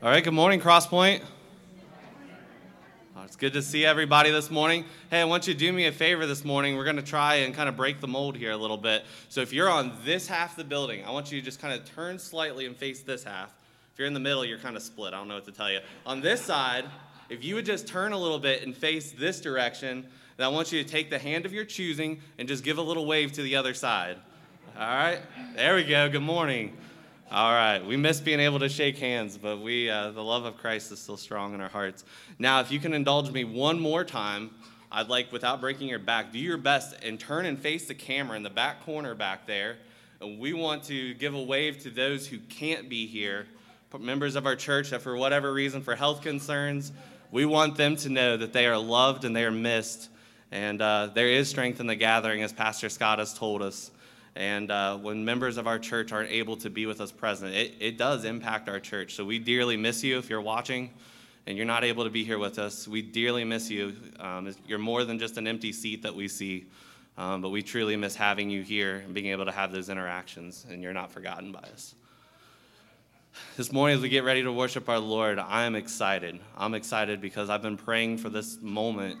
All right, good morning, Crosspoint. Good to see everybody this morning. Hey, I want you to do me a favor this morning. We're going to try and kind of break the mold here a little bit. So if you're on this half of the building, I want you to just kind of turn slightly and face this half. If you're in the middle, you're kind of split. I don't know what to tell you. On this side, if you would just turn a little bit and face this direction, then I want you to take the hand of your choosing and just give a little wave to the other side. All right? There we go. Good morning. All right. We miss being able to shake hands, but we, uh, the love of Christ is still strong in our hearts. Now, if you can indulge me one more time, I'd like, without breaking your back, do your best and turn and face the camera in the back corner back there. And we want to give a wave to those who can't be here, members of our church that, for whatever reason, for health concerns, we want them to know that they are loved and they are missed. And uh, there is strength in the gathering, as Pastor Scott has told us. And uh, when members of our church aren't able to be with us present, it, it does impact our church. So we dearly miss you if you're watching and you're not able to be here with us. We dearly miss you. Um, you're more than just an empty seat that we see, um, but we truly miss having you here and being able to have those interactions, and you're not forgotten by us. This morning, as we get ready to worship our Lord, I am excited. I'm excited because I've been praying for this moment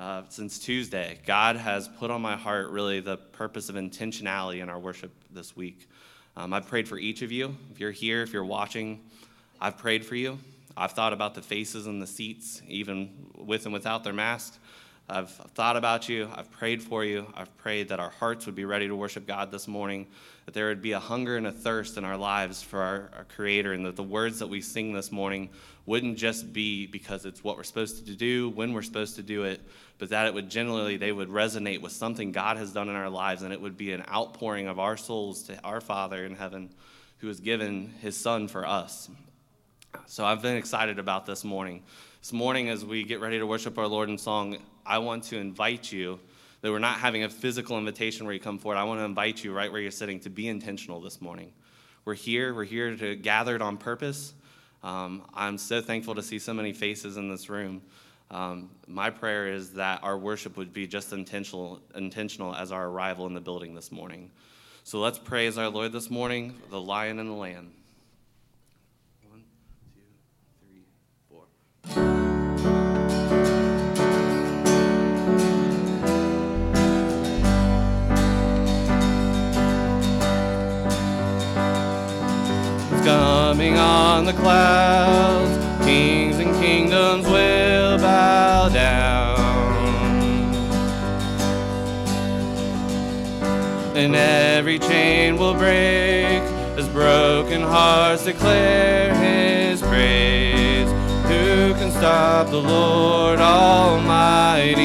uh, since Tuesday. God has put on my heart really the purpose of intentionality in our worship this week. Um, I've prayed for each of you. If you're here, if you're watching, I've prayed for you. I've thought about the faces in the seats, even with and without their masks. I've thought about you. I've prayed for you. I've prayed that our hearts would be ready to worship God this morning, that there would be a hunger and a thirst in our lives for our, our Creator, and that the words that we sing this morning wouldn't just be because it's what we're supposed to do, when we're supposed to do it, but that it would generally, they would resonate with something God has done in our lives, and it would be an outpouring of our souls to our Father in heaven who has given his Son for us. So I've been excited about this morning. This morning, as we get ready to worship our Lord in song, I want to invite you that we're not having a physical invitation where you come forward. I want to invite you right where you're sitting to be intentional this morning. We're here, we're here to gathered on purpose. Um, I'm so thankful to see so many faces in this room. Um, my prayer is that our worship would be just intentional, intentional as our arrival in the building this morning. So let's praise our Lord this morning, the lion and the lamb. One, two, three, four. On the clouds. Kings and kingdoms will bow down. And every chain will break as broken hearts declare his praise. Who can stop the Lord Almighty?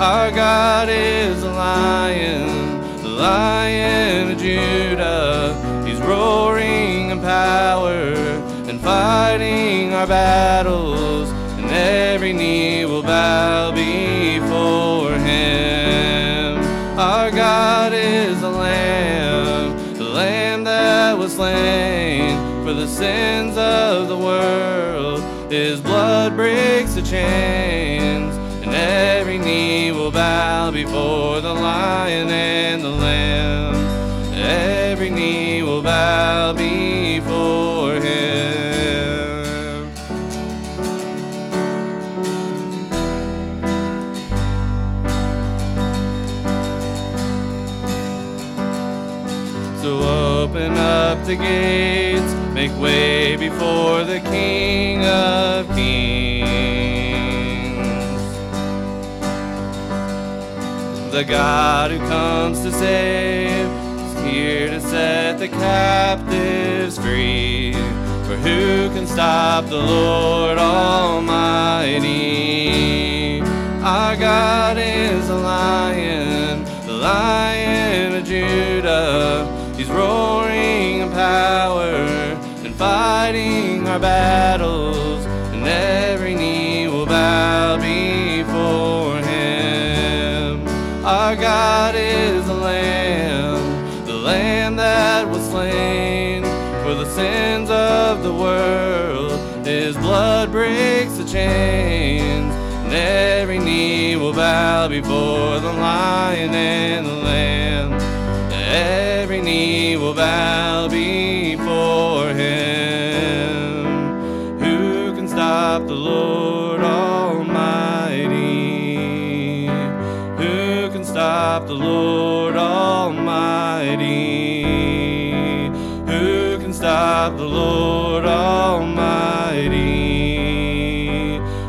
Our God is a lion, the lion of Judah roaring in power and fighting our battles, and every knee will bow before him. Our God is the Lamb, the Lamb that was slain for the sins of the world. His blood breaks the chains, and every knee will bow before the Lion and the Lamb. Every knee bow before him. So open up the gates, make way before the King of Kings. The God who comes to save here to set the captives free. For who can stop the Lord Almighty? Our God is a lion, the lion of Judah. He's roaring in power and fighting our battles, and every knee will bow before him. Our God is a lamb that was slain for the sins of the world. His blood breaks the chains, and every knee will bow before the Lion and the Lamb. Every knee will bow stop the Lord Almighty?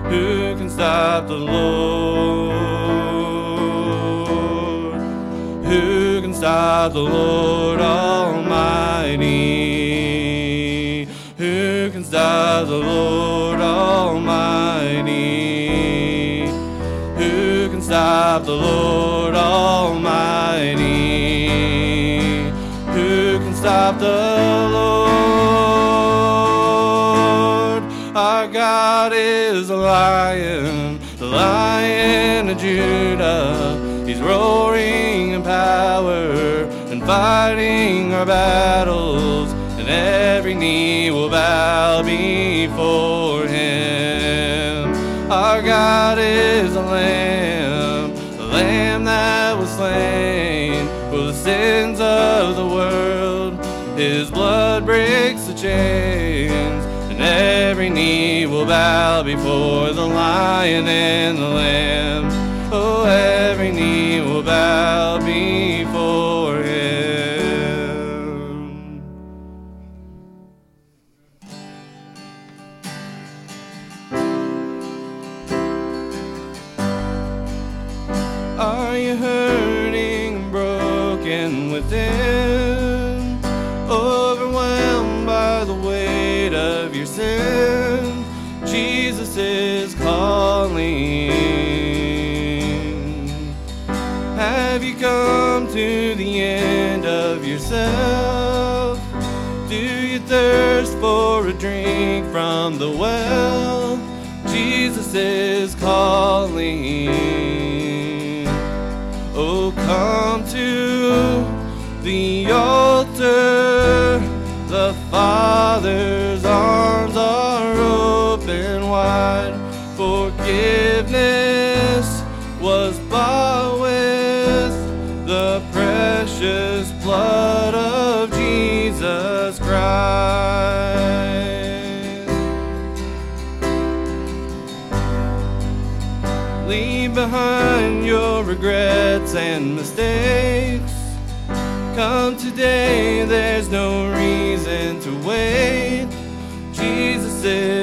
Who can stop the Lord? Who can stop the Lord Almighty? Who can stop the Lord Almighty? Who can stop the Lord Almighty? Who can stop the God is a lion, the lion of Judah. He's roaring in power and fighting our battles, and every knee will bow before him. Our God is a lamb, the lamb that was slain for the sins of the world. His blood breaks the chains, every knee will bow before the lion and the lamb. Oh, every knee will bow before him. Are you hurting broken within? Jesus is calling. Have you come to the end of yourself? Do you thirst for a drink from the well? Jesus is calling. Oh, come to the altar. The are Forgiveness was bought with the precious blood of Jesus Christ. Leave behind your regrets and mistakes. Come today, there's no reason to wait. Jesus is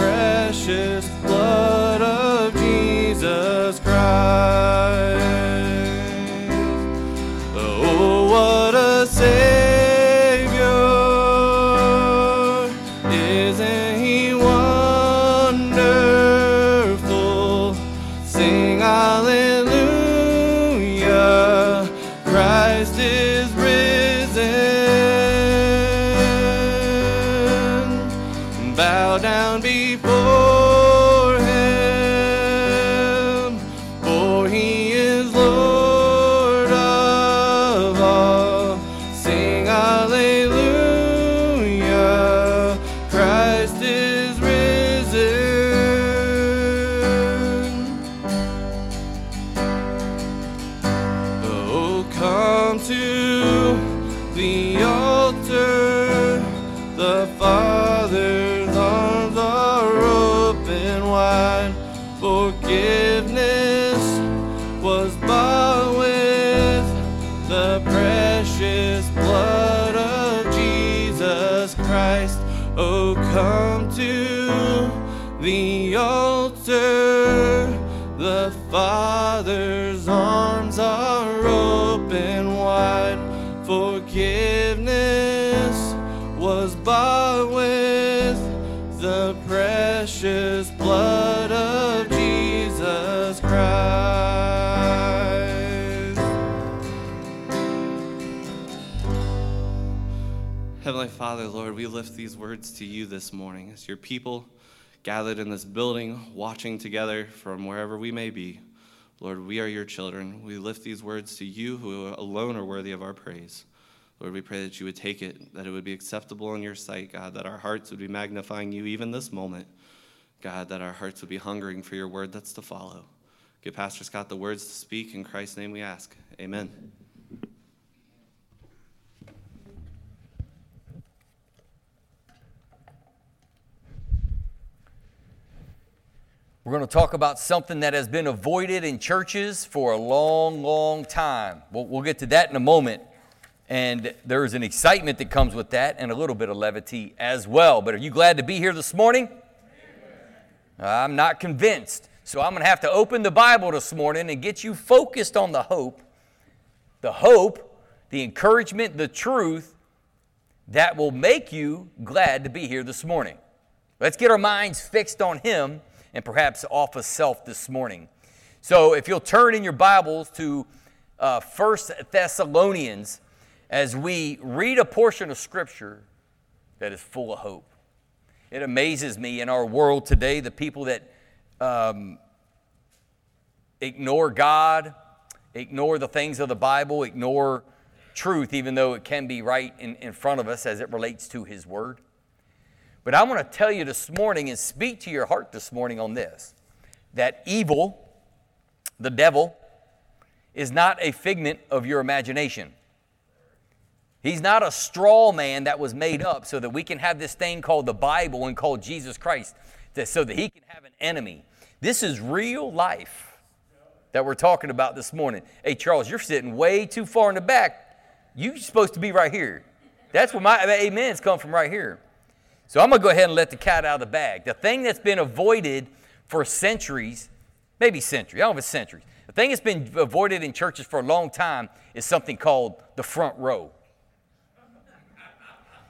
Father, Lord, we lift these words to you this morning as your people gathered in this building, watching together from wherever we may be. Lord, we are your children. We lift these words to you who alone are worthy of our praise. Lord, we pray that you would take it, that it would be acceptable in your sight, God, that our hearts would be magnifying you even this moment. God, that our hearts would be hungering for your word that's to follow. Give Pastor Scott the words to speak. In Christ's name we ask. Amen. We're going to talk about something that has been avoided in churches for a long, long time. We'll, we'll, get to that in a moment. And there's an excitement that comes with that and a little bit of levity as well. But are you glad to be here this morning? I'm not convinced. So I'm going to have to open the Bible this morning and get you focused on the hope, the hope, the encouragement, the truth that will make you glad to be here this morning. Let's get our minds fixed on Him and perhaps off of self this morning. So if you'll turn in your Bibles to uh, 1 Thessalonians as we read a portion of Scripture that is full of hope. It amazes me in our world today, the people that um, ignore God, ignore the things of the Bible, ignore truth, even though it can be right in, in front of us as it relates to His Word. But I want to tell you this morning and speak to your heart this morning on this that evil, the devil, is not a figment of your imagination. He's not a straw man that was made up so that we can have this thing called the Bible and called Jesus Christ so that he can have an enemy. This is real life that we're talking about this morning. Hey, Charles, you're sitting way too far in the back. You're supposed to be right here. That's where my amens come from right here. So I'm going to go ahead and let the cat out of the bag. The thing that's been avoided for centuries, maybe centuries, I don't know if it's centuries. The thing that's been avoided in churches for a long time is something called the front row.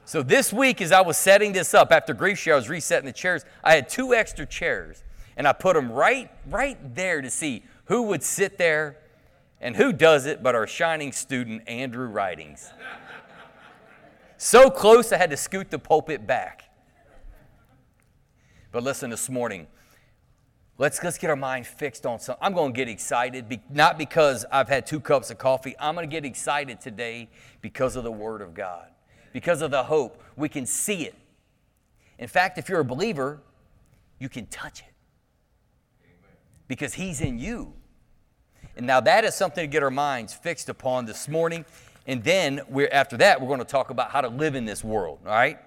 So this week, as I was setting this up after grief share, I was resetting the chairs. I had two extra chairs, and I put them right, right there to see who would sit there and who does it but our shining student, Andrew Writings. so close, I had to scoot the pulpit back. But listen, this morning, let's, let's get our mind fixed on something. I'm going to get excited, be, not because I've had two cups of coffee. I'm going to get excited today because of the Word of God, because of the hope. We can see it. In fact, if you're a believer, you can touch it because He's in you. And now that is something to get our minds fixed upon this morning. And then we're, after that, we're going to talk about how to live in this world, all right?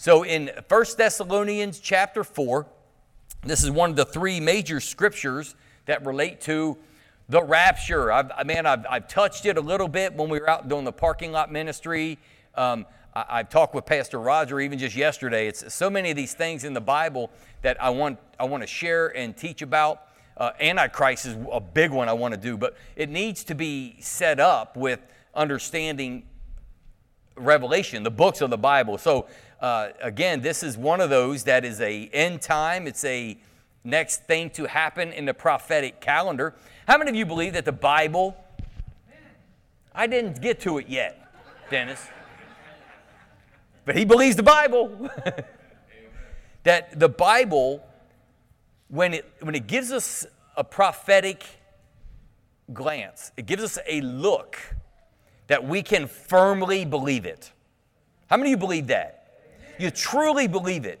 So in 1 Thessalonians chapter 4, this is one of the three major scriptures that relate to the rapture. I've, I mean, I've, I've touched it a little bit when we were out doing the parking lot ministry. Um, I, have talked with Pastor Roger even just yesterday. It's so many of these things in the Bible that I want, I want to share and teach about. Uh, Antichrist is a big one I want to do, but it needs to be set up with understanding Revelation, the books of the Bible. So uh, again, this is one of those that is a end time. It's a next thing to happen in the prophetic calendar. How many of you believe that the Bible? I didn't get to it yet, Dennis. But he believes the Bible. that the Bible, when it, when it gives us a prophetic glance, it gives us a look that we can firmly believe it. How many of you believe that? You truly believe it.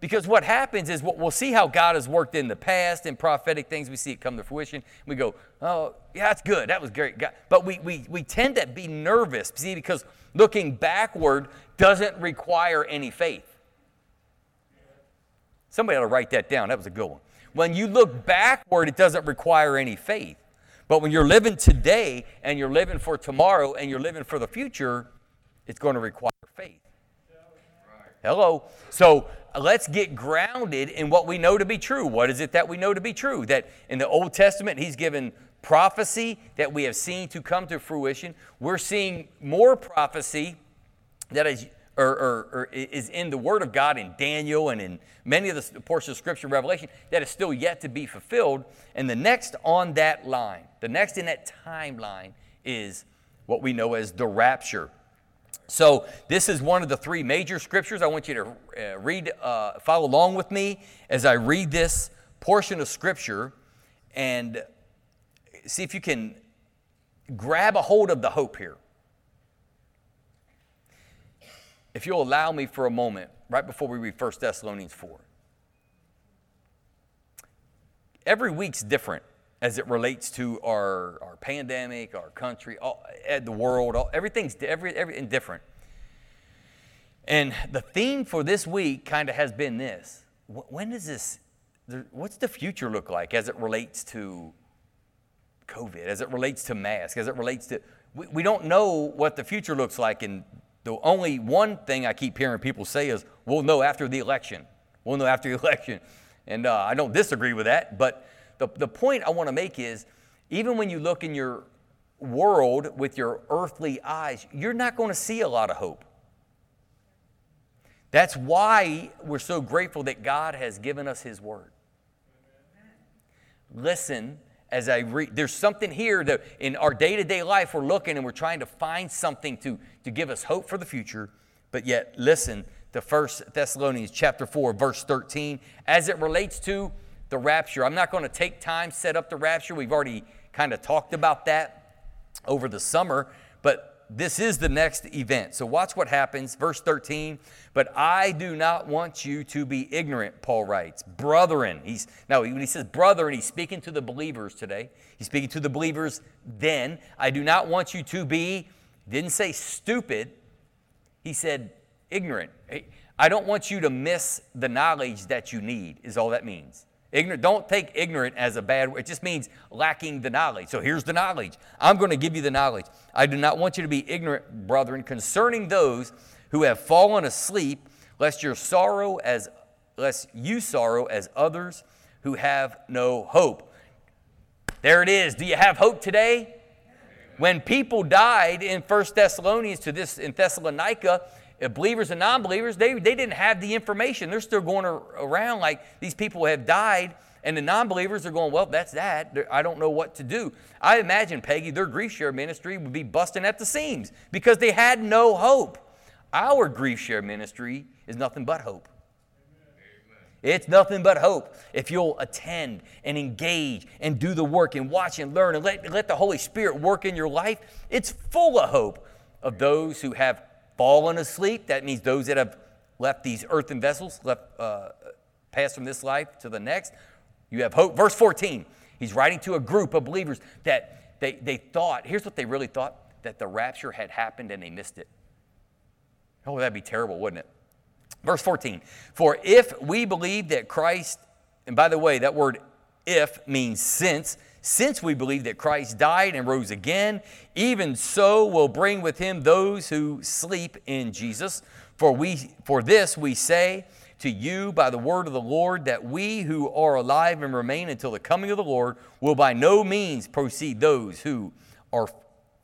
Because what happens is we'll see how God has worked in the past and prophetic things. We see it come to fruition. We go, oh, yeah, that's good. That was great. But we, we, we tend to be nervous, see, because looking backward doesn't require any faith. Somebody ought to write that down. That was a good one. When you look backward, it doesn't require any faith. But when you're living today and you're living for tomorrow and you're living for the future, it's going to require faith. Hello. So let's get grounded in what we know to be true. What is it that we know to be true? That in the Old Testament, He's given prophecy that we have seen to come to fruition. We're seeing more prophecy that is or, or, or, is in the Word of God in Daniel and in many of the portions of Scripture Revelation that is still yet to be fulfilled. And the next on that line, the next in that timeline is what we know as the rapture. So, this is one of the three major scriptures. I want you to uh, read, uh, follow along with me as I read this portion of scripture and see if you can grab a hold of the hope here. If you'll allow me for a moment, right before we read 1 Thessalonians 4. Every week's different as it relates to our, our pandemic, our country, all, eh, the world, all, everything's every, everything different. And the theme for this week kind of has been this when does this, what's the future look like as it relates to COVID, as it relates to masks, as it relates to, we, we don't know what the future looks like. And the only one thing I keep hearing people say is, we'll know after the election. We'll know after the election. And uh, I don't disagree with that, but the, the point I want to make is even when you look in your world with your earthly eyes, you're not going to see a lot of hope. That's why we're so grateful that God has given us His Word. Listen as I read. There's something here that in our day to day life we're looking and we're trying to find something to, to give us hope for the future. But yet, listen to 1 Thessalonians chapter 4, verse 13, as it relates to the rapture. I'm not going to take time set up the rapture. We've already kind of talked about that over the summer, but this is the next event. So watch what happens. Verse 13. But I do not want you to be ignorant, Paul writes. Brethren. He's now when he says brethren, he's speaking to the believers today. He's speaking to the believers then. I do not want you to be, didn't say stupid. He said ignorant. I don't want you to miss the knowledge that you need, is all that means. Ignorant, don't take ignorant as a bad word. It just means lacking the knowledge. So here's the knowledge. I'm going to give you the knowledge. I do not want you to be ignorant, brethren, concerning those who have fallen asleep, lest your sorrow as lest you sorrow as others who have no hope. There it is. Do you have hope today? When people died in First Thessalonians to this in Thessalonica, believers and non believers, they, they didn't have the information. They're still going around like these people have died, and the non believers are going, Well, that's that. I don't know what to do. I imagine, Peggy, their grief share ministry would be busting at the seams because they had no hope. Our grief share ministry is nothing but hope. It's nothing but hope. If you'll attend and engage and do the work and watch and learn and let, let the Holy Spirit work in your life, it's full of hope of those who have fallen asleep. That means those that have left these earthen vessels, left, uh, passed from this life to the next. You have hope. Verse 14, he's writing to a group of believers that they, they thought, here's what they really thought, that the rapture had happened and they missed it. Oh, that'd be terrible, wouldn't it? Verse 14, for if we believe that Christ, and by the way, that word if means since, since we believe that Christ died and rose again, even so will bring with him those who sleep in Jesus. For, we, for this we say to you by the word of the Lord that we who are alive and remain until the coming of the Lord will by no means precede those who are,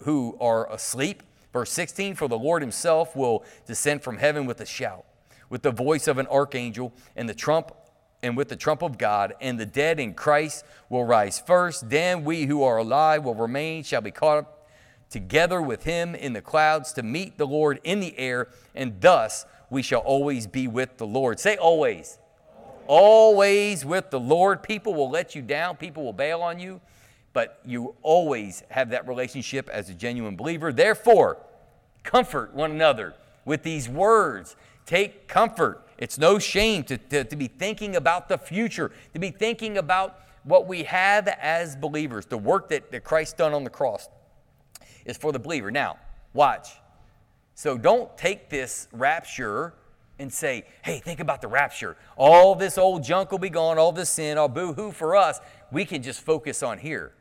who are asleep. Verse 16 For the Lord himself will descend from heaven with a shout, with the voice of an archangel, and the trump and with the trump of God, and the dead in Christ will rise first. Then we who are alive will remain, shall be caught up together with him in the clouds to meet the Lord in the air, and thus we shall always be with the Lord. Say always. Always with the Lord. People will let you down, people will bail on you, but you always have that relationship as a genuine believer. Therefore, comfort one another with these words. Take comfort it's no shame to, to, to, be thinking about the future, to be thinking about what we have as believers. The work that, that Christ done on the cross is for the believer. Now, watch. So don't take this rapture and say, hey, think about the rapture. All this old junk will be gone, all this sin, all boo hoo for us. We can just focus on here.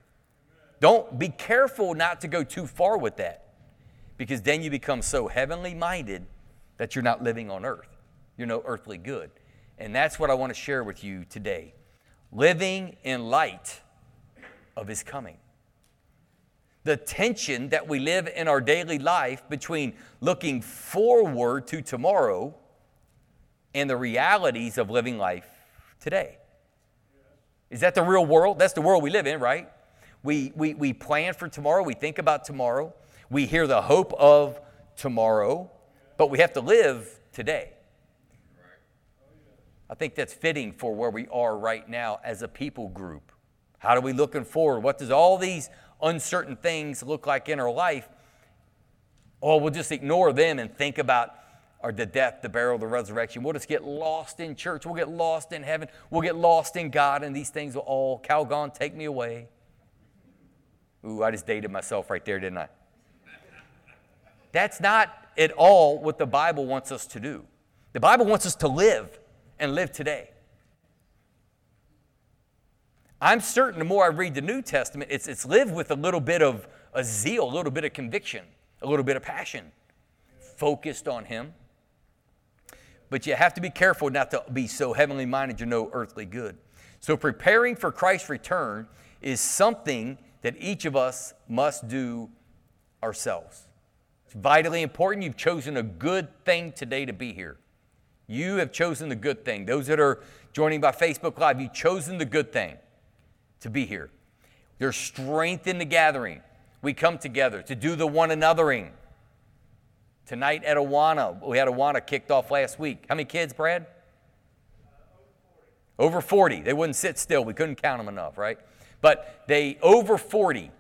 Don't be careful not to go too far with that because then you become so heavenly minded that you're not living on earth you're no earthly good. And that's what I want to share with you today. Living in light of his coming. the tension that we live in our daily life between looking forward to tomorrow and the realities of living life today. Is that the real world? That's the world we live in, right? We, we, we plan for tomorrow, we think about tomorrow, we hear the hope of tomorrow, but we have to live today. I think that's fitting for where we are right now as a people group. How are we looking forward? What does all these uncertain things look like in our life? Oh, we'll just ignore them and think about our the death, the burial, the resurrection. We'll just get lost in church. We'll get lost in heaven. We'll get lost in God, and these things will all, Calgon, take me away. Ooh, I just dated myself right there, didn't I? That's not at all what the Bible wants us to do. The Bible wants us to live and live today. I'm certain the more I read the New Testament, it's, it's lived with a little bit of a zeal, a little bit of conviction, a little bit of passion, focused on Him. But you have to be careful not to be so heavenly minded you know earthly good. So, preparing for Christ's return is something that each of us must do ourselves. It's vitally important. You've chosen a good thing today to be here. You have chosen the good thing. Those that are joining by Facebook Live, you've chosen the good thing to be here. There's strength in the gathering. We come together to do the one anothering. Tonight at Awana, we had Awana kicked off last week. How many kids, Brad? Over 40. They wouldn't sit still. We couldn't count them enough, right? But they over 40.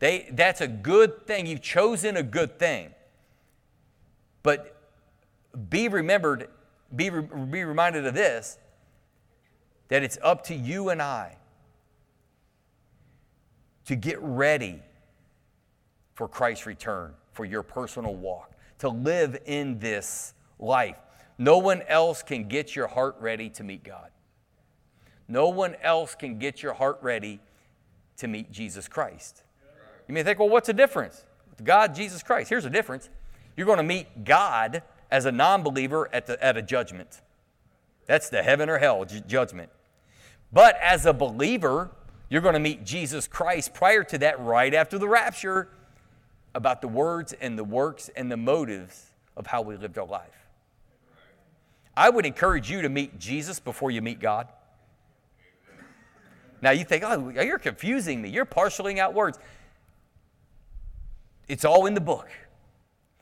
They that's a good thing. You've chosen a good thing. But be remembered be, be reminded of this that it's up to you and I to get ready for Christ's return, for your personal walk, to live in this life. No one else can get your heart ready to meet God. No one else can get your heart ready to meet Jesus Christ. You may think, well, what's the difference? God, Jesus Christ. Here's the difference. You're going to meet God as a non believer at, at a judgment. That's the heaven or hell judgment. But as a believer, you're going to meet Jesus Christ prior to that, right after the rapture, about the words and the works and the motives of how we lived our life. I would encourage you to meet Jesus before you meet God. Now you think, oh, you're confusing me. You're parceling out words. It's all in the book.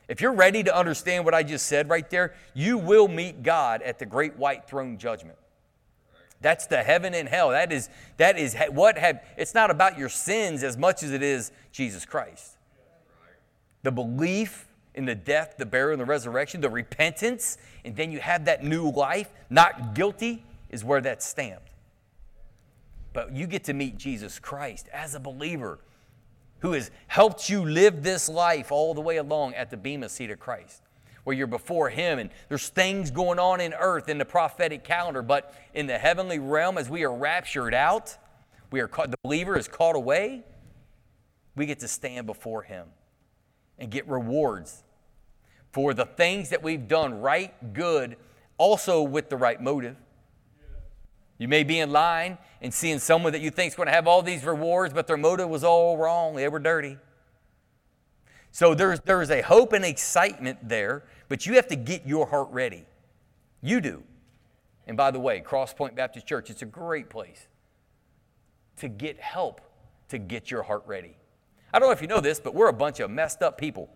If you're ready to understand what I just said right there, you will meet God at the great white throne judgment. That's the heaven and hell. That is, that is what have, it's not about your sins as much as it is Jesus Christ. The belief in the death, the burial, and the resurrection, the repentance, and then you have that new life, not guilty, is where that's stamped. But you get to meet Jesus Christ as a believer who has helped you live this life all the way along at the Bema seat of Christ, where you're before Him and there's things going on in earth in the prophetic calendar, but in the heavenly realm, as we are raptured out, we are caught, the believer is caught away, we get to stand before Him and get rewards for the things that we've done right, good, also with the right motive. You may be in line and seeing someone that you think is going to have all these rewards, but their motive was all wrong. They were dirty. So there's, there's a hope and excitement there, but you have to get your heart ready. You do. And by the way, Cross Point Baptist Church, it's a great place to get help to get your heart ready. I don't know if you know this, but we're a bunch of messed up people.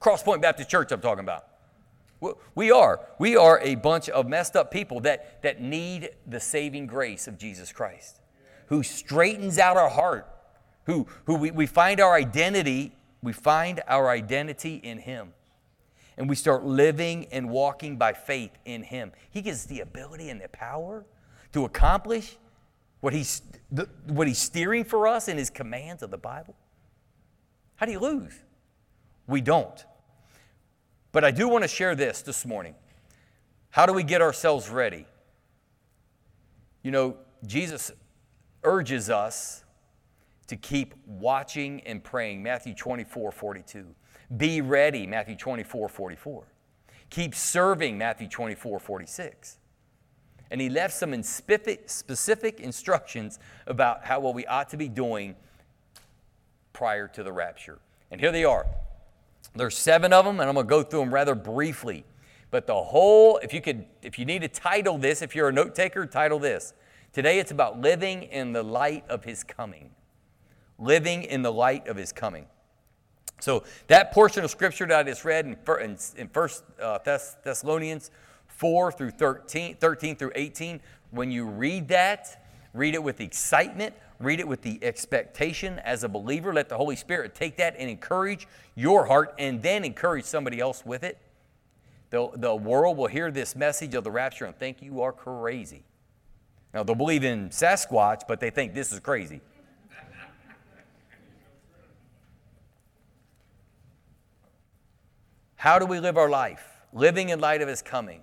Cross Point Baptist Church, I'm talking about. We are. We are a bunch of messed up people that, that need the saving grace of Jesus Christ, who straightens out our heart, who, who we, we find our identity, we find our identity in Him. And we start living and walking by faith in Him. He gives the ability and the power to accomplish what He's, the, what he's steering for us in His commands of the Bible. How do you lose? We don't. But I do want to share this this morning. How do we get ourselves ready? You know, Jesus urges us to keep watching and praying. Matthew 24, 42. Be ready, Matthew 24, 44. Keep serving, Matthew 24, 46. And he left some specific instructions about how what we ought to be doing prior to the rapture. And here they are. There's seven of them, and I'm going to go through them rather briefly. But the whole, if you could, if you need to title this, if you're a note taker, title this. Today it's about living in the light of his coming. Living in the light of his coming. So that portion of scripture that I just read in, in, in 1 uh, Thess- Thessalonians 4 through 13, 13 through 18, when you read that, read it with excitement, read it with the expectation as a believer. Let the Holy Spirit take that and encourage your heart and then encourage somebody else with it. The, the world will hear this message of the rapture and think you are crazy. Now, they'll believe in Sasquatch, but they think this is crazy. How do we live our life? Living in light of His coming.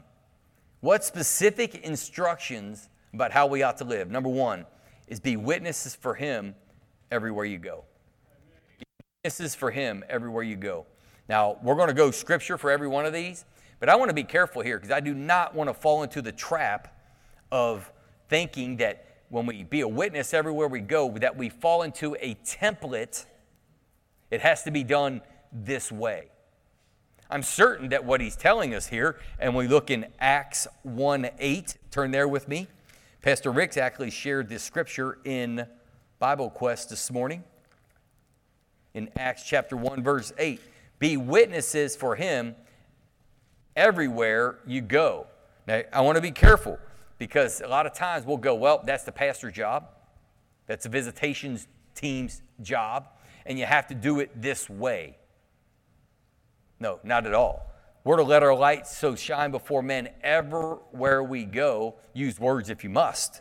What specific instructions about how we ought to live? Number one is be witnesses for Him everywhere you go. Witnesses for Him everywhere you go. Now, we're going to go scripture for every one of these, but I want to be careful here because I do not want to fall into the trap of thinking that when we be a witness everywhere we go, that we fall into a template. It has to be done this way. I'm certain that what he's telling us here, and we look in Acts 1 8, turn there with me. Pastor Rick's actually shared this scripture in Bible Quest this morning. In Acts chapter 1, verse 8. Be witnesses for him everywhere you go. Now, I want to be careful because a lot of times we'll go, well, that's the pastor's job, that's the visitations team's job, and you have to do it this way. No, not at all. We're to let our light so shine before men everywhere we go. Use words if you must.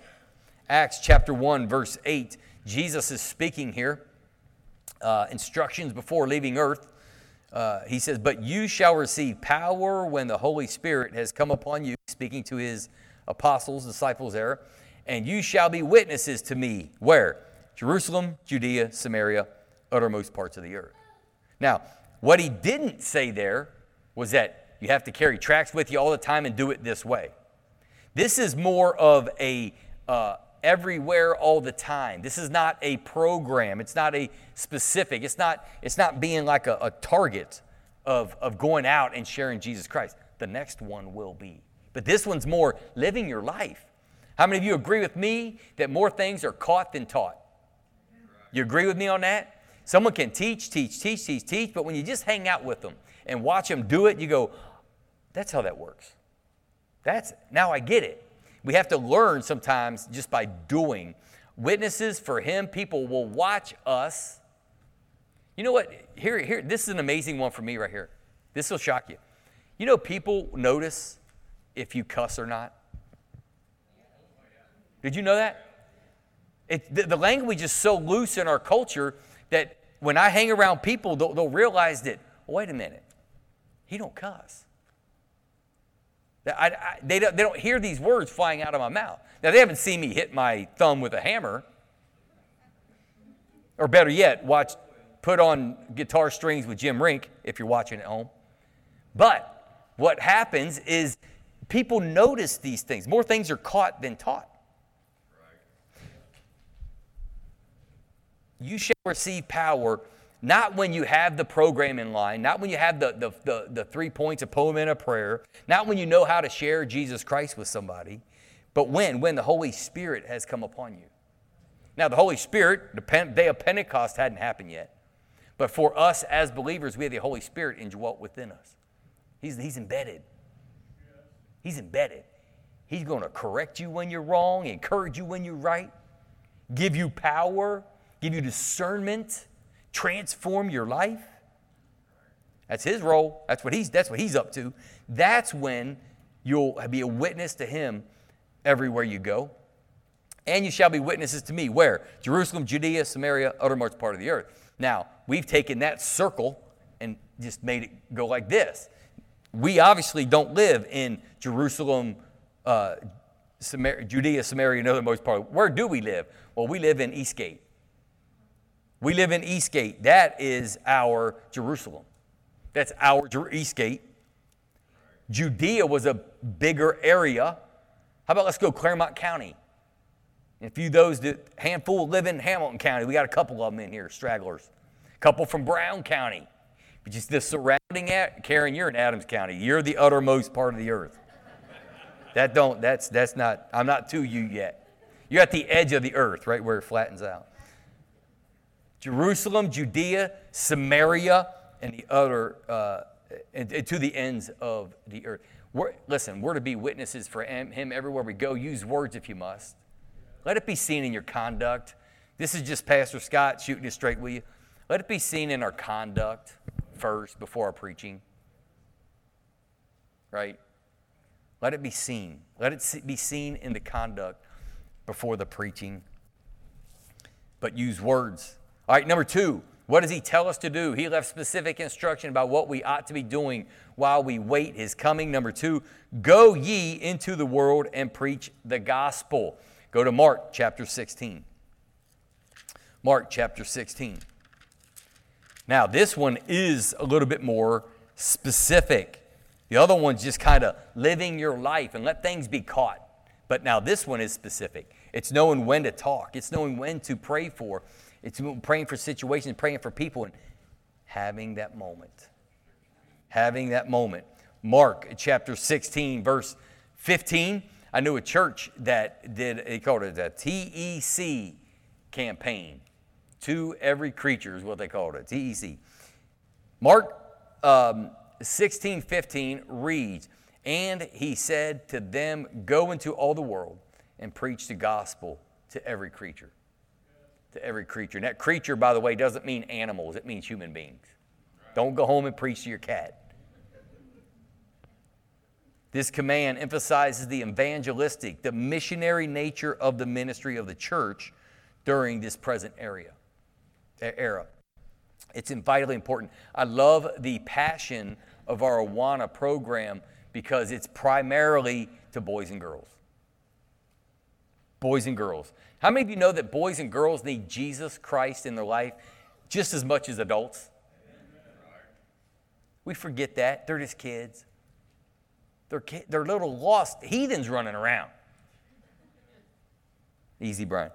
Acts chapter 1, verse 8. Jesus is speaking here. Uh, instructions before leaving earth. Uh, he says, But you shall receive power when the Holy Spirit has come upon you, speaking to his apostles, disciples there, and you shall be witnesses to me. Where? Jerusalem, Judea, Samaria, uttermost parts of the earth. Now, what he didn't say there was that you have to carry tracts with you all the time and do it this way. This is more of a uh, everywhere all the time. This is not a program. It's not a specific. It's not, it's not being like a, a target of, of going out and sharing Jesus Christ. The next one will be. But this one's more living your life. How many of you agree with me that more things are caught than taught? You agree with me on that? Someone can teach, teach, teach, teach, teach, but when you just hang out with them and watch them do it, you go, that's how that works. That's now I get it. We have to learn sometimes just by doing. Witnesses for him, people will watch us. You know what? Here, here, this is an amazing one for me right here. This will shock you. You know, people notice if you cuss or not. Did you know that? It, the, the language is so loose in our culture that when I hang around people, they'll, they'll realize that, wait a minute, he don't cuss. I, I, they, don't, they don't hear these words flying out of my mouth. Now, they haven't seen me hit my thumb with a hammer. Or better yet, watch, put on guitar strings with Jim Rink if you're watching at home. But what happens is people notice these things. More things are caught than taught. You shall receive power not when you have the program in line, not when you have the, the, the, the, three points of poem and a prayer, not when you know how to share Jesus Christ with somebody, but when? When the Holy Spirit has come upon you. Now, the Holy Spirit, the day of Pentecost hadn't happened yet. But for us as believers, we have the Holy Spirit indwelt within us. He's, he's embedded. He's embedded. He's going to correct you when you're wrong, encourage you when you're right, give you power, give you discernment transform your life. That's his role. That's what he's, that's what he's up to. That's when you'll be a witness to him everywhere you go. And you shall be witnesses to me. Where? Jerusalem, Judea, Samaria, uttermost part of the earth. Now, we've taken that circle and just made it go like this. We obviously don't live in Jerusalem, uh, Samar- Judea, Samaria, and uttermost part. Where do we live? Well, we live in Eastgate. We live in Eastgate. That is our Jerusalem. That's our Eastgate. Judea was a bigger area. How about let's go Clermont County? And a few of those that handful live in Hamilton County. We got a couple of them in here, stragglers. couple from Brown County. But just the surrounding, Karen, you're in Adams County. You're the uttermost part of the earth. That don't, that's, that's not, I'm not to you yet. You're at the edge of the earth, right where it flattens out. Jerusalem, Judea, Samaria, and the other, uh, and, and to the ends of the earth. We're, listen, we're to be witnesses for him, everywhere we go. Use words if you must. Let it be seen in your conduct. This is just Pastor Scott shooting it straight with you. Let it be seen in our conduct first before our preaching. Right? Let it be seen. Let it be seen in the conduct before the preaching. But use words. All right, number two, what does he tell us to do? He left specific instruction about what we ought to be doing while we wait his coming. Number two, go ye into the world and preach the gospel. Go to Mark chapter 16. Mark chapter 16. Now, this one is a little bit more specific. The other one's just kind of living your life and let things be caught. But now this one is specific. It's knowing when to talk, it's knowing when to pray for, it's praying for situations, praying for people, and having that moment. Having that moment. Mark chapter 16, verse 15. I knew a church that did, they called it a TEC campaign. To every creature is what they called it, TEC. Mark um, 16, 15 reads, And he said to them, Go into all the world and preach the gospel to every creature. To every creature. And that creature, by the way, doesn't mean animals, it means human beings. Don't go home and preach to your cat. This command emphasizes the evangelistic, the missionary nature of the ministry of the church during this present area, era. It's vitally important. I love the passion of our Awana program because it's primarily to boys and girls. Boys and girls. How many of you know that boys and girls need Jesus Christ in their life just as much as adults? We forget that. They're just kids. They're, they're little lost heathens running around. Easy, Brian.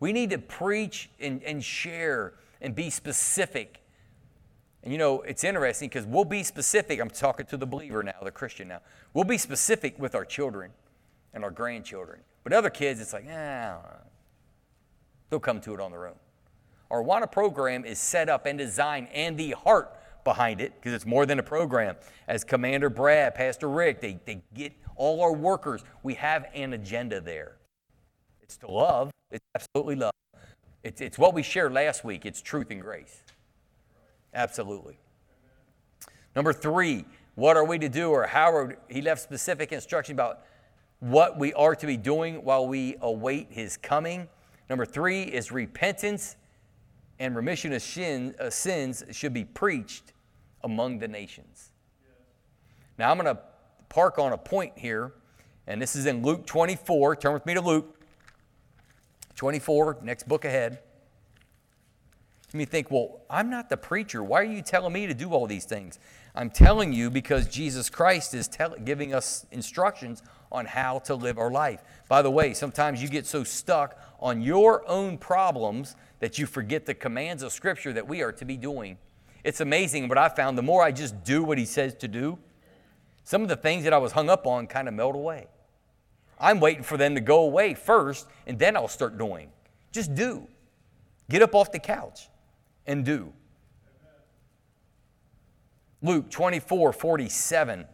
We need to preach and, and share and be specific. And you know, it's interesting because we'll be specific. I'm talking to the believer now, the Christian now. We'll be specific with our children and our grandchildren. But other kids, it's like, eh, they'll come to it on their own. Our Awana program is set up and designed, and the heart behind it, because it's more than a program. As Commander Brad, Pastor Rick, they, they get all our workers. We have an agenda there. It's to love, it's absolutely love. It's, it's what we shared last week it's truth and grace. Absolutely. Number three, what are we to do, or how are he left specific instruction about what we are to be doing while we await his coming. Number three is repentance and remission of uh, sins should be preached among the nations. Now, I'm going to park on a point here, and this is in Luke 24. Turn with me to Luke 24, next book ahead. You may think, well, I'm not the preacher. Why are you telling me to do all these things? I'm telling you because Jesus Christ is tell- giving us instructions on how to live our life. By the way, sometimes you get so stuck on your own problems that you forget the commands of Scripture that we are to be doing it's amazing what I found. The more I just do what he says to do, some of the things that I was hung up on kind of melt away. I'm waiting for them to go away first, and then I'll start doing. Just do. Get up off the couch and do. Luke 24 47.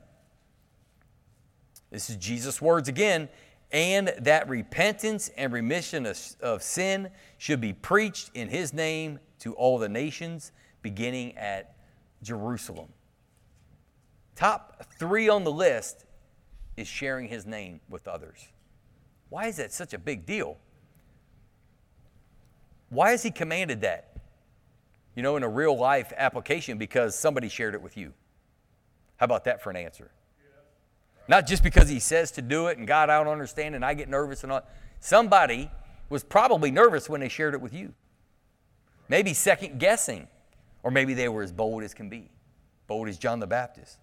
This is Jesus' words again. And that repentance and remission of, of sin should be preached in his name to all the nations beginning at Jerusalem. Top three on the list is sharing his name with others. Why is that such a big deal? Why has he commanded that? You know, in a real life application, because somebody shared it with you. How about that for an answer? Not just because he says to do it and God, I don't understand and I get nervous and all. Somebody was probably nervous when they shared it with you. Maybe second guessing. Or maybe they were as bold as can be, bold as John the Baptist.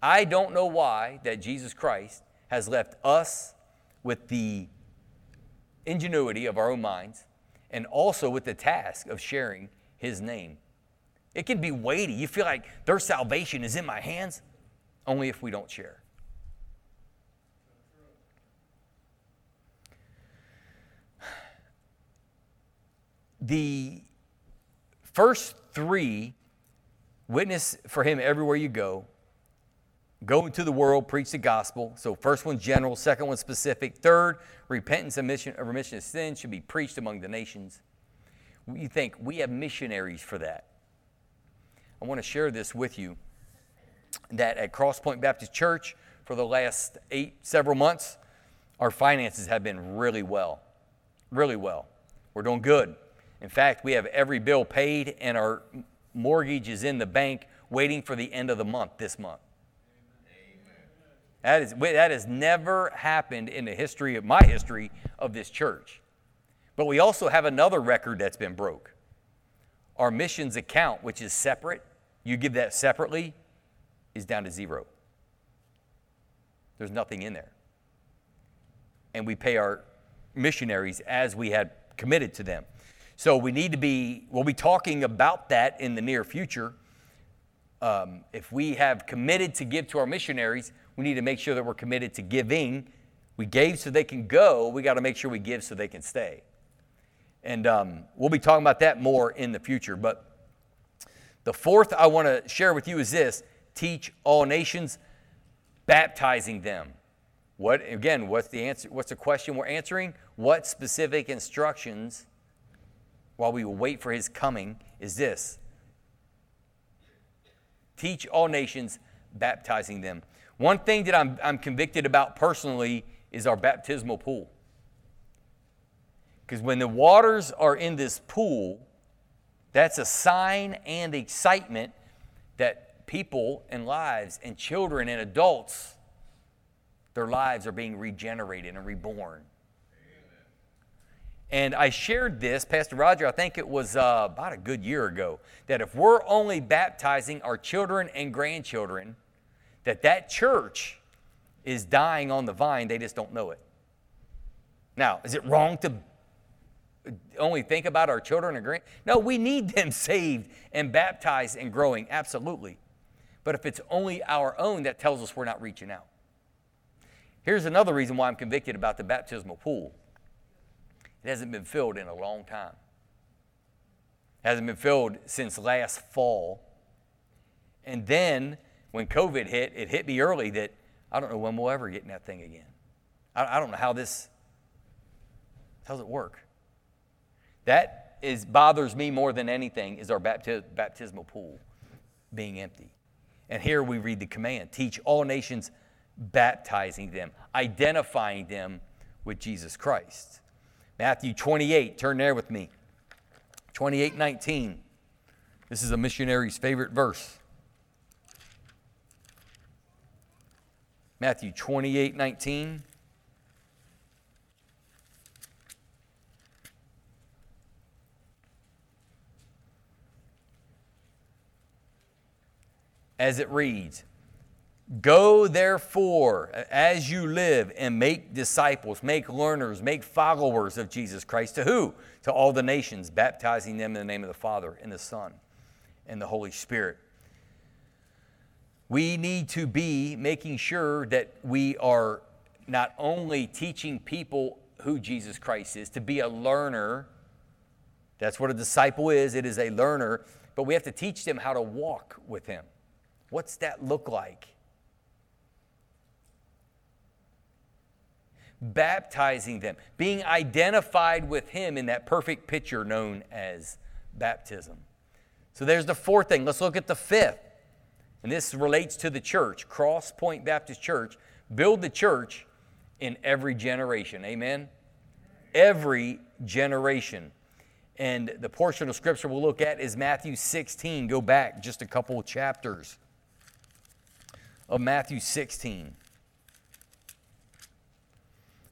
I don't know why that Jesus Christ has left us with the ingenuity of our own minds and also with the task of sharing his name. It can be weighty. You feel like their salvation is in my hands, only if we don't share. The first three witness for him everywhere you go, go into the world, preach the gospel. So, first one general, second one specific. Third, repentance and mission, remission of sin should be preached among the nations. You think we have missionaries for that. I want to share this with you that at Crosspoint Baptist Church for the last eight, several months, our finances have been really well. Really well. We're doing good. In fact, we have every bill paid and our mortgage is in the bank waiting for the end of the month this month. That, is, that has never happened in the history of my history of this church. But we also have another record that's been broke. Our missions account, which is separate, you give that separately, is down to zero. There's nothing in there. And we pay our missionaries as we had committed to them. So we need to be, we'll be talking about that in the near future. Um, if we have committed to give to our missionaries, we need to make sure that we're committed to giving. We gave so they can go, we got to make sure we give so they can stay. And um, we'll be talking about that more in the future. But the fourth I want to share with you is this teach all nations, baptizing them. What again, what's the answer? What's the question we're answering? What specific instructions while we wait for his coming is this teach all nations, baptizing them. One thing that I'm, I'm convicted about personally is our baptismal pool. Because when the waters are in this pool, that's a sign and excitement that people and lives and children and adults, their lives are being regenerated and reborn. And I shared this, Pastor Roger, I think it was uh, about a good year ago, that if we're only baptizing our children and grandchildren, that that church is dying on the vine, they just don't know it. Now, is it wrong to only think about our children and grand? No, we need them saved and baptized and growing, absolutely. But if it's only our own, that tells us we're not reaching out. Here's another reason why I'm convicted about the baptismal pool it hasn't been filled in a long time. It hasn't been filled since last fall. And then when COVID hit, it hit me early that I don't know when we'll ever get in that thing again. I, I don't know how this, how does it work? That is bothers me more than anything is our bapti- baptismal pool being empty. And here we read the command teach all nations, baptizing them, identifying them with Jesus Christ. Matthew 28, turn there with me. 28 19. This is a missionary's favorite verse. Matthew 28 19. As it reads, Go therefore as you live and make disciples, make learners, make followers of Jesus Christ. To who? To all the nations, baptizing them in the name of the Father and the Son and the Holy Spirit. We need to be making sure that we are not only teaching people who Jesus Christ is, to be a learner. That's what a disciple is, it is a learner, but we have to teach them how to walk with Him. What's that look like? baptizing them, being identified with Him in that perfect picture known as baptism. So there's the fourth thing. Let's look at the fifth. And this relates to the church, Cross Point Baptist Church. Build the church in every generation. Amen? Every generation. And the portion of scripture we'll look at is Matthew 16. Go back just a couple chapters of Matthew 16.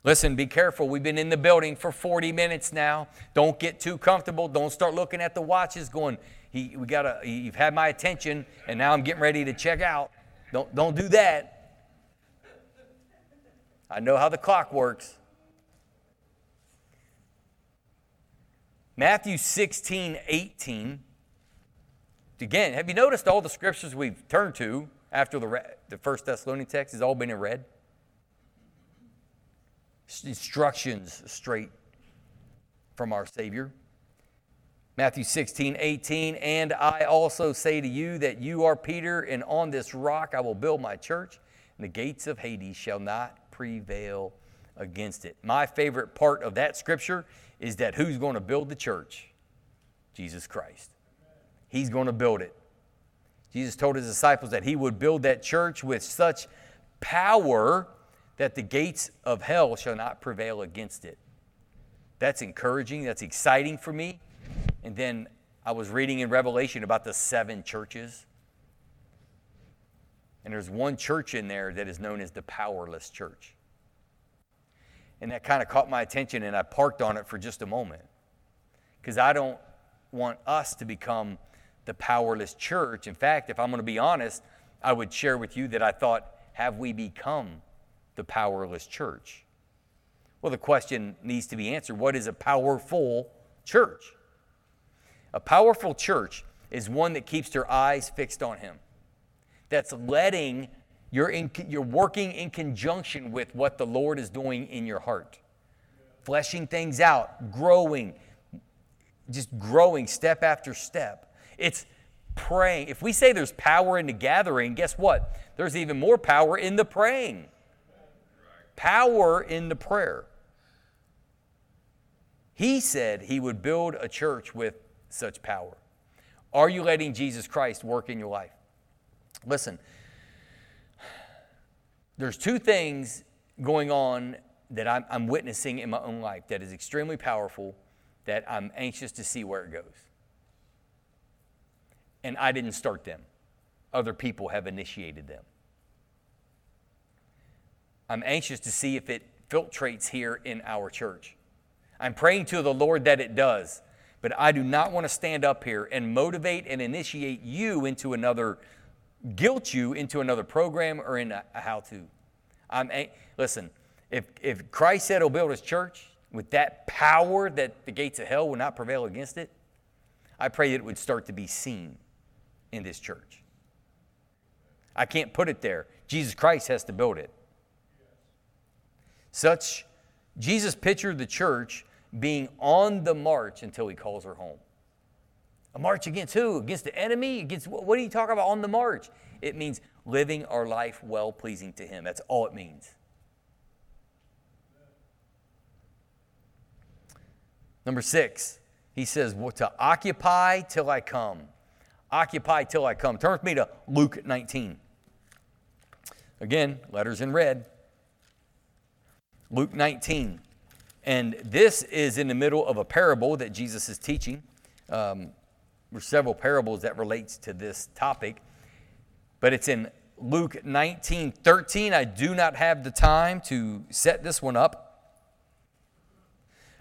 Listen, be careful. We've been in the building for 40 minutes now. Don't get too comfortable. Don't start looking at the watches going, he, we gotta, you've had my attention, and now I'm getting ready to check out. Don't, don't do that. I know how the clock works. Matthew 16, 18. Again, have you noticed all the scriptures we've turned to after the, the first Thessalonian text has all been in red? Instructions straight from our Savior. Matthew 16, 18, and I also say to you that you are Peter, and on this rock I will build my church, and the gates of Hades shall not prevail against it. My favorite part of that scripture is that who's going to build the church? Jesus Christ. He's going to build it. Jesus told his disciples that he would build that church with such power that the gates of hell shall not prevail against it. That's encouraging. That's exciting for me. And then I was reading in Revelation about the seven churches. And there's one church in there that is known as the powerless church. And that kind of caught my attention, and I parked on it for just a moment. Because I don't want us to become the powerless church. In fact, if I'm going to be honest, I would share with you that I thought, have we become the powerless church? Well, the question needs to be answered what is a powerful church? A powerful church is one that keeps their eyes fixed on Him, that's letting you're, in, you're working in conjunction with what the Lord is doing in your heart, fleshing things out, growing, just growing step after step. It's praying. If we say there's power in the gathering, guess what? There's even more power in the praying, power in the prayer. He said he would build a church with such power? Are you letting Jesus Christ work in your life? Listen, there's two things going on that I'm, I'm, witnessing in my own life that is extremely powerful that I'm anxious to see where it goes. And I didn't start them, other people have initiated them. I'm anxious to see if it filtrates here in our church. I'm praying to the Lord that it does. But I do not want to stand up here and motivate and initiate you into another, guilt you into another program or in a, a how to. I'm, listen, if, if Christ said he'll build his church with that power that the gates of hell will not prevail against it, I pray that it would start to be seen in this church. I can't put it there. Jesus Christ has to build it. Such, Jesus pictured the church being on the march until he calls her home. A march against who? Against the enemy? Against what what are you talking about on the march? It means living our life well pleasing to him. That's all it means. Number six, he says, well, to occupy till I come. Occupy till I come. Turn with me to Luke 19. Again, letters in red. Luke 19. And this is in the middle of a parable that Jesus is teaching. Um, several parables that relates to this topic, but it's in Luke 19, 13. I do not have the time to set this one up.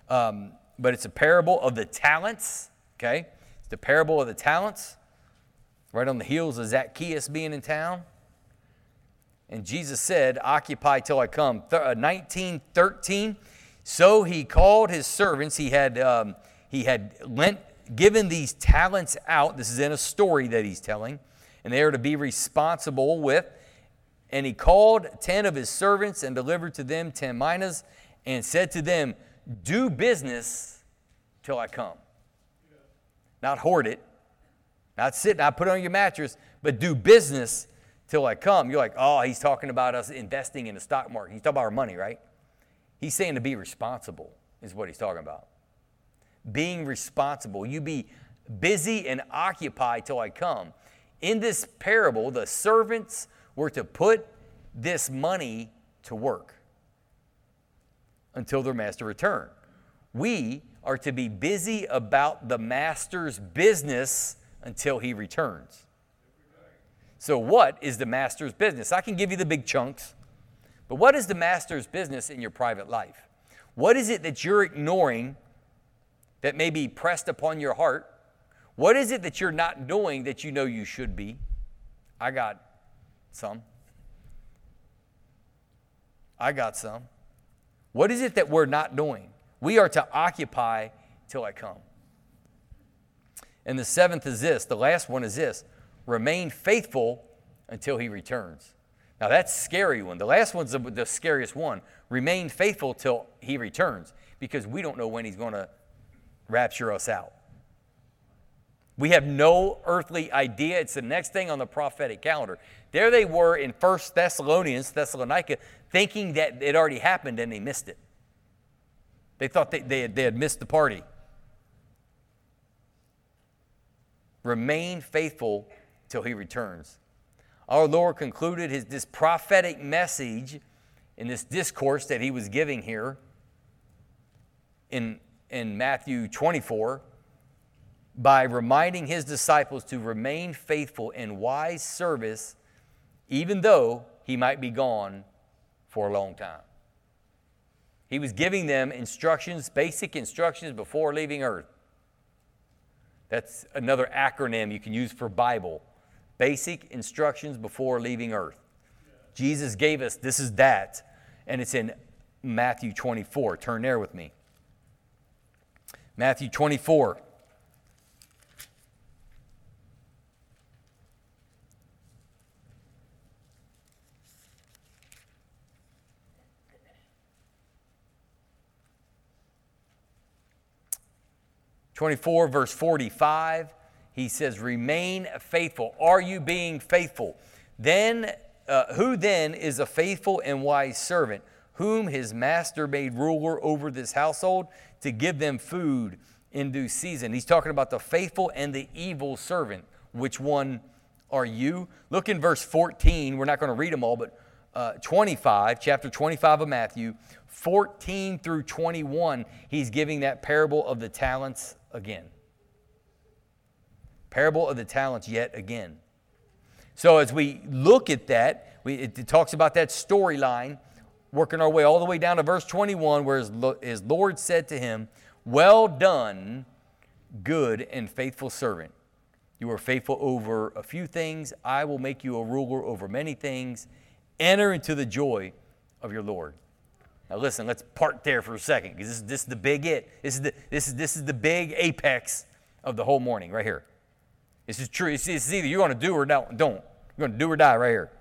Um, but it's a parable of the talents, okay? It's the parable of the talents, right on the heels of Zacchaeus being in town. And Jesus said, Occupy till I come. Uh, 19, 13. So he called his servants. He had, um, he had lent, given these talents out. This is in a story that he's telling. And they are to be responsible with. And he called ten of his servants and delivered to them ten minas and said to them, Do business till I come. Not hoard it, not sit, not put it on your mattress, but do business till I come. You're like, oh, he's talking about us investing in the stock market. He's talking about our money, right? He's saying to be responsible, is what he's talking about. Being responsible. You be busy and occupied till I come. In this parable, the servants were to put this money to work until their master returned. We are to be busy about the master's business until he returns. So, what is the master's business? I can give you the big chunks. But what is the master's business in your private life? What is it that you're ignoring that may be pressed upon your heart? What is it that you're not doing that you know you should be? I got some. I got some. What is it that we're not doing? We are to occupy till I come. And the seventh is this the last one is this remain faithful until he returns. Now that's scary one. The last one's the, the scariest one. Remain faithful till he returns because we don't know when he's going to rapture us out. We have no earthly idea. It's the next thing on the prophetic calendar. There they were in First Thessalonians, Thessalonica, thinking that it already happened and they missed it. They thought they, they, they had missed the party. Remain faithful till he returns. Our Lord concluded his, this prophetic message in this discourse that he was giving here in, in Matthew 24 by reminding his disciples to remain faithful in wise service, even though he might be gone for a long time. He was giving them instructions, basic instructions before leaving earth. That's another acronym you can use for Bible. Basic instructions before leaving earth. Jesus gave us this is that, and it's in Matthew 24. Turn there with me. Matthew 24. 24, verse 45, he says, Remain faithful. Are you being faithful? Then, uh, who then is a faithful and wise servant, whom his master made ruler over this household to give them food in due season? He's talking about the faithful and the evil servant. Which one are you? Look in verse 14. We're not going to read them all, but uh, 25, chapter 25 of Matthew, 14 through 21, he's giving that parable of the talents again. Parable of the talents yet again. So as we look at that, we, it, it talks about that storyline, working our way all the way down to verse 21, where his, his Lord said to him, Well done, good and faithful servant. You are faithful over a few things. I will make you a ruler over many things. Enter into the joy of your Lord. Now listen, let's part there for a second because this, this is the big it. This is the, this, is, this is the big apex of the whole morning right here. This is true. It's, is either you're going to do or don't. don't. You're going to do or die right here.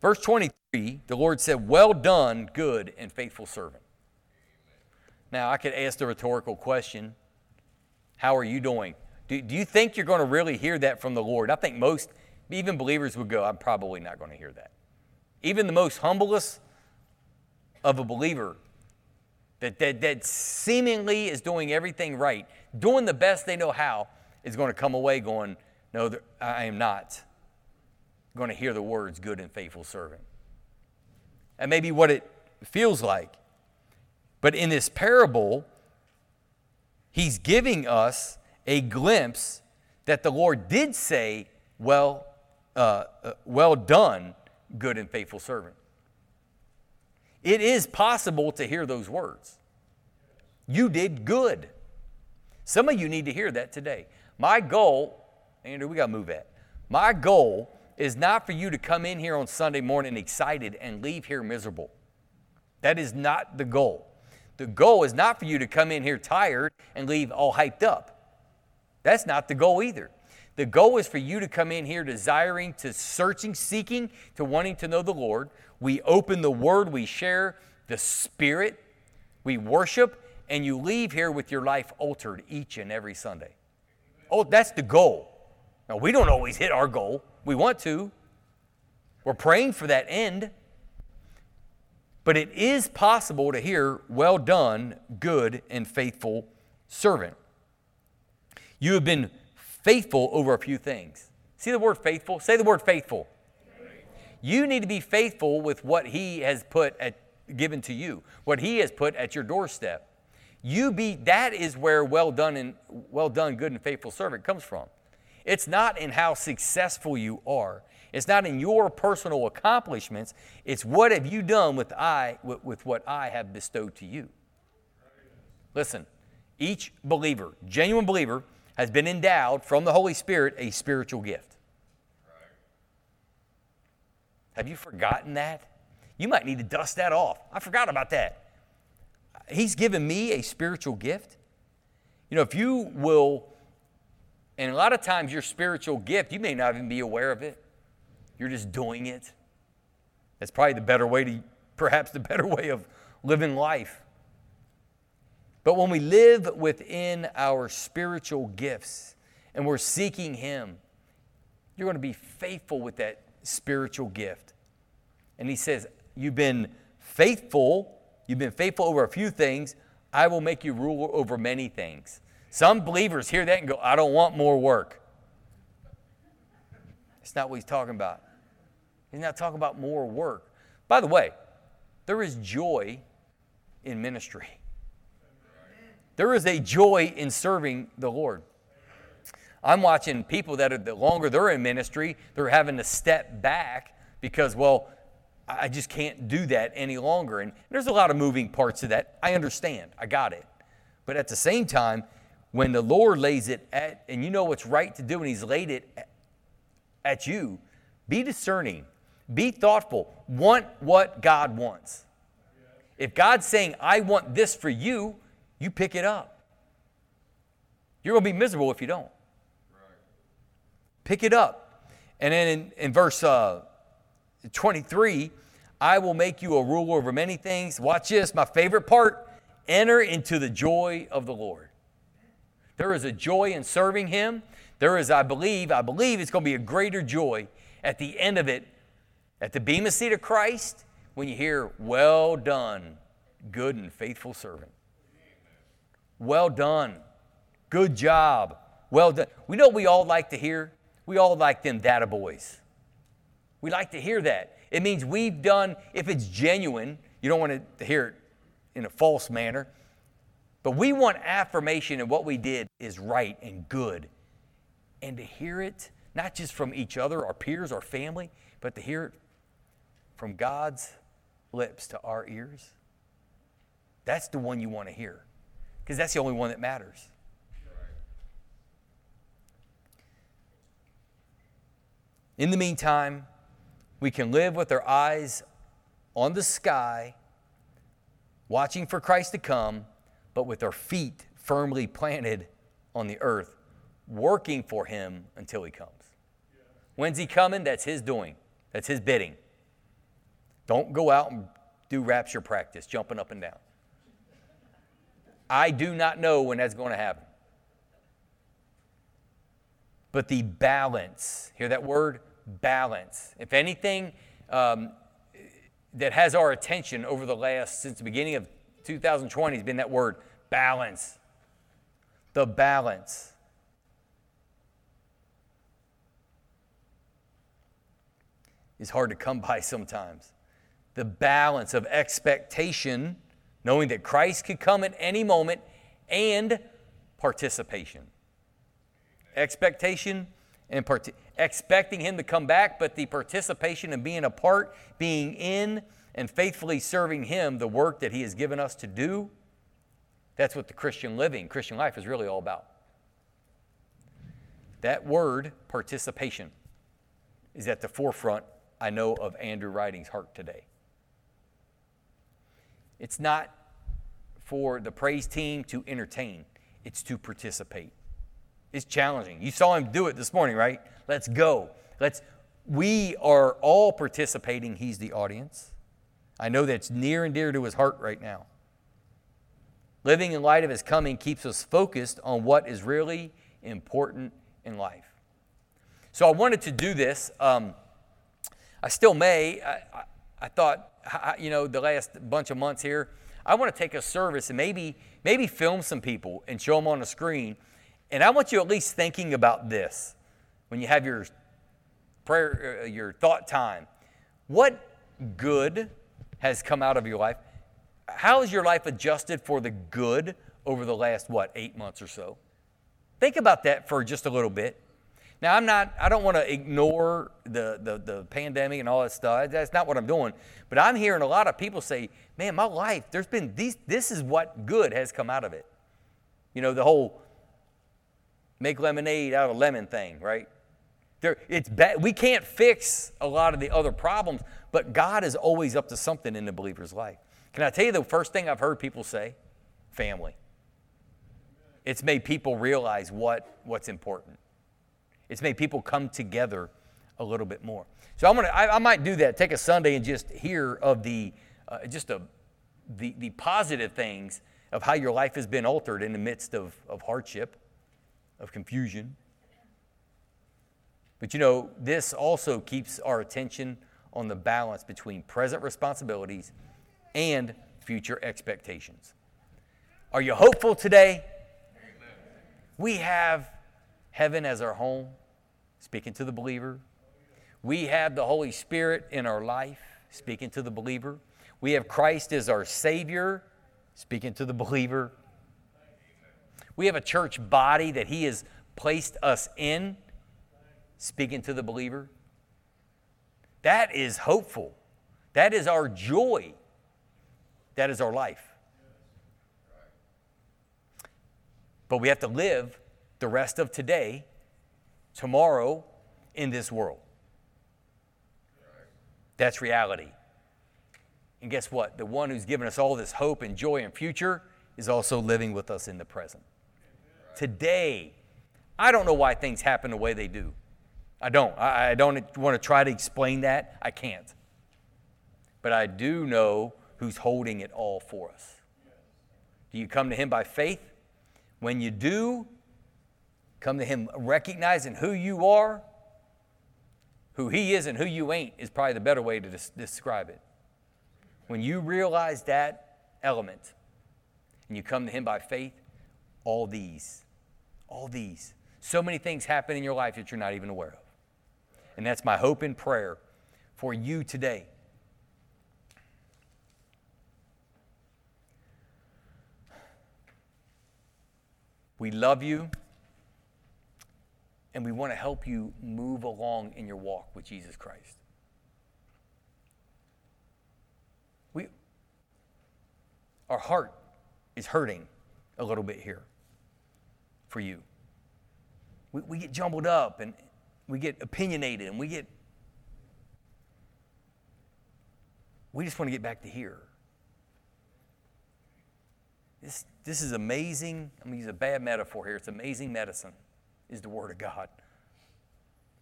Verse 23, the Lord said, Well done, good and faithful servant. Now, I could ask the rhetorical question How are you doing? Do, do you think you're going to really hear that from the Lord? I think most, even believers, would go, I'm probably not going to hear that even the most humblest of a believer that, that, that seemingly is doing everything right, doing the best they know how, is going to come away going, No, I am not going to hear the words, good and faithful servant. And maybe what it feels like. But in this parable, he's giving us a glimpse that the Lord did say, Well, uh, uh, well done, good and faithful servant. It is possible to hear those words. You did good. Some of you need to hear that today. My goal, Andrew, we got to move that. My goal is not for you to come in here on Sunday morning excited and leave here miserable. That is not the goal. The goal is not for you to come in here tired and leave all hyped up. That's not the goal either. The goal is for you to come in here desiring to searching, seeking, to wanting to know the Lord. We open the Word, we share the Spirit, we worship, and you leave here with your life altered each and every Sunday. Oh, that's the goal. Now, we don't always hit our goal. We want to. We're praying for that end. But it is possible to hear, well done, good and faithful servant. You have been faithful over a few things. See the word faithful? Say the word faithful. You need to be faithful with what he has put at, given to you, what he has put at your doorstep. You be that is where well done and well done, good and faithful servant comes from. It's not in how successful you are. It's not in your personal accomplishments. It's what have you done with I with, with what I have bestowed to you. Listen, each believer, genuine believer, has been endowed from the Holy Spirit a spiritual gift. Have you forgotten that? You might need to dust that off. I forgot about that. He's given me a spiritual gift. You know, if you will, and a lot of times your spiritual gift, you may not even be aware of it. You're just doing it. That's probably the better way to, perhaps the better way of living life. But when we live within our spiritual gifts and we're seeking Him, you're going to be faithful with that spiritual gift. And He says, You've been faithful, you've been faithful over a few things, I will make you ruler over many things. Some believers hear that and go, I don't want more work. It's not what He's talking about. He's not talking about more work. By the way, there is joy in ministry. There is a joy in serving the Lord. I'm watching people that are the longer they're in ministry, they're having to step back because, well, I just can't do that any longer. And there's a lot of moving parts to that. I understand. I got it. But at the same time, when the Lord lays it at, and you know what's right to do, and He's laid it at you, be discerning, be thoughtful, want what God wants. If God's saying, I want this for you, you pick it up. You're going to be miserable if you don't. Pick it up. And then in, in verse uh, 23, I will make you a ruler over many things. Watch this, my favorite part enter into the joy of the Lord. There is a joy in serving Him. There is, I believe, I believe it's going to be a greater joy at the end of it, at the Bema seat of Christ, when you hear, Well done, good and faithful servant. Well done. Good job. Well done. We know we all like to hear. We all like them data boys. We like to hear that. It means we've done, if it's genuine, you don't want to hear it in a false manner, but we want affirmation and what we did is right and good. And to hear it, not just from each other, our peers, our family, but to hear it from God's lips to our ears, that's the one you want to hear because that's the only one that matters. In the meantime, we can live with our eyes on the sky, watching for Christ to come, but with our feet firmly planted on the earth, working for Him until He comes. When's He coming? That's His doing, that's His bidding. Don't go out and do rapture practice, jumping up and down. I do not know when that's going to happen. But the balance, hear that word? Balance. If anything um, that has our attention over the last, since the beginning of 2020, has been that word balance. The balance. is hard to come by sometimes. The balance of expectation knowing that Christ could come at any moment, and participation. Expectation and part- expecting Him to come back, but the participation and being a part, being in, and faithfully serving Him, the work that He has given us to do. That's what the Christian living, Christian life is really all about. That word, participation, is at the forefront, I know, of Andrew Writing's heart today. It's not for the praise team to entertain, it's to participate. It's challenging. You saw him do it this morning, right? Let's go. Let's we are all participating. He's the audience. I know that's near and dear to his heart right now. Living in light of his coming keeps us focused on what is really important in life. So I wanted to do this. Um, I still may. I, I, I thought you know, the last bunch of months here, I want to take a service and maybe maybe film some people and show them on the screen. And I want you at least thinking about this when you have your prayer, uh, your thought time. What good has come out of your life? How has your life adjusted for the good over the last what eight months or so? Think about that for just a little bit. Now, I'm not, I don't want to ignore the, the, the pandemic and all that stuff. That's not what I'm doing. But I'm hearing a lot of people say, man, my life, there's been these, this is what good has come out of it. You know, the whole make lemonade out of lemon thing, right? There, it's bad. We can't fix a lot of the other problems, but God is always up to something in the believer's life. Can I tell you the first thing I've heard people say? Family. It's made people realize what, what's important. It's made people come together a little bit more. So I'm gonna, I, I might do that. Take a Sunday and just hear of the, uh, just a, the, the positive things of how your life has been altered in the midst of, of hardship, of confusion. But you know, this also keeps our attention on the balance between present responsibilities and future expectations. Are you hopeful today? We have heaven as our home, speaking to the believer. We have the Holy Spirit in our life, speaking to the believer. We have Christ as our Savior, speaking to the believer. We have a church body that He has placed us in, speaking to the believer. That is hopeful. That is our joy. That is our life. But we have to live the rest of today, tomorrow, in this world. That's reality. And guess what? The one who's given us all this hope and joy and future is also living with us in the present. Today, I don't know why things happen the way they do. I don't. I, I don't want to try to explain that. I can't. But I do know who's holding it all for us. Do you come to Him by faith? When you do, come to Him recognizing who you are, who He is, and who you ain't is probably the better way to des- describe it. When you realize that element and you come to Him by faith, all these, all these, so many things happen in your life that you're not even aware of. And that's my hope and prayer for you today. We love you and we want to help you move along in your walk with Jesus Christ. We, our heart is hurting a little bit here for you. We, we get jumbled up and we get opinionated and we get, we just want to get back to here. This, this is amazing. I'm going to use a bad metaphor here. It's amazing medicine, is the Word of God.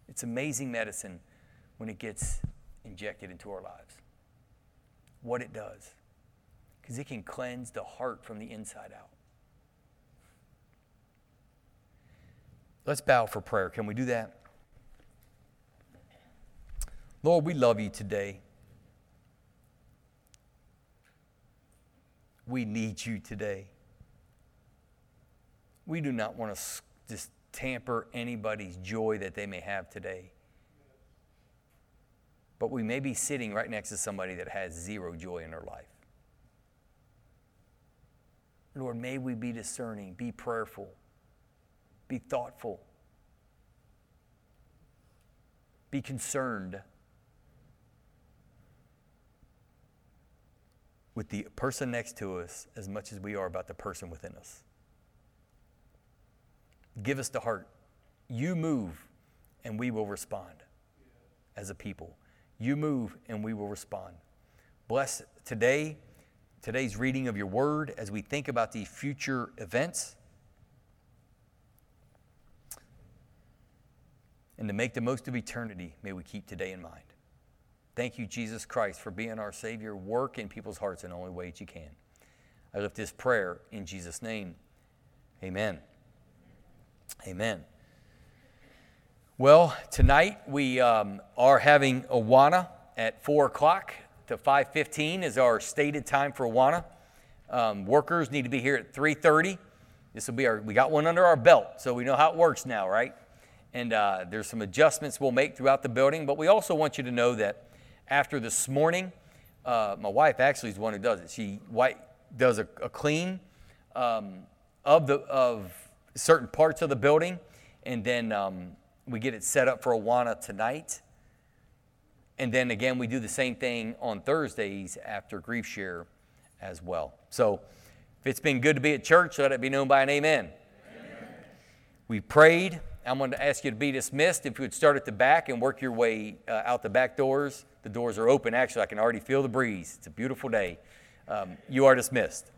It's amazing medicine when it gets injected into our lives. What it does. Because it can cleanse the heart from the inside out. Let's bow for prayer. Can we do that? Lord, we love you today. We need you today. We do not want to just tamper anybody's joy that they may have today. But we may be sitting right next to somebody that has zero joy in their life. Lord, may we be discerning, be prayerful, be thoughtful, be concerned. with the person next to us as much as we are about the person within us. Give us the heart. You move, and we will respond as a people. You move, and we will respond. Bless today, today's reading of your word as we think about these future events. And to make the most of eternity, may we keep today in mind. Thank you, Jesus Christ, for being our Savior. Work in people's hearts in the only way that you can. I lift this prayer in Jesus' name. Amen. Amen. Well, tonight we um, are having Awana at 4 o'clock to 5.15 is our stated time for Awana. Um, workers need to be here at 3.30. This will be our, we got one under our belt, so we know how it works now, right? And uh, there's some adjustments we'll make throughout the building, but we also want you to know that after this morning. Uh, my wife actually is one who does it. She white, does a, a clean um, of, the, of certain parts of the building, and then um, we get it set up for Awana tonight. And then again, we do the same thing on Thursdays after GriefShare as well. So if it's been good to be at church, let it be known by an amen. amen. We prayed. I'm going to ask you to be dismissed. If you would start at the back and work your way uh, out the back doors. The doors are open. Actually, I can already feel the breeze. It's a beautiful day. Um, you are dismissed.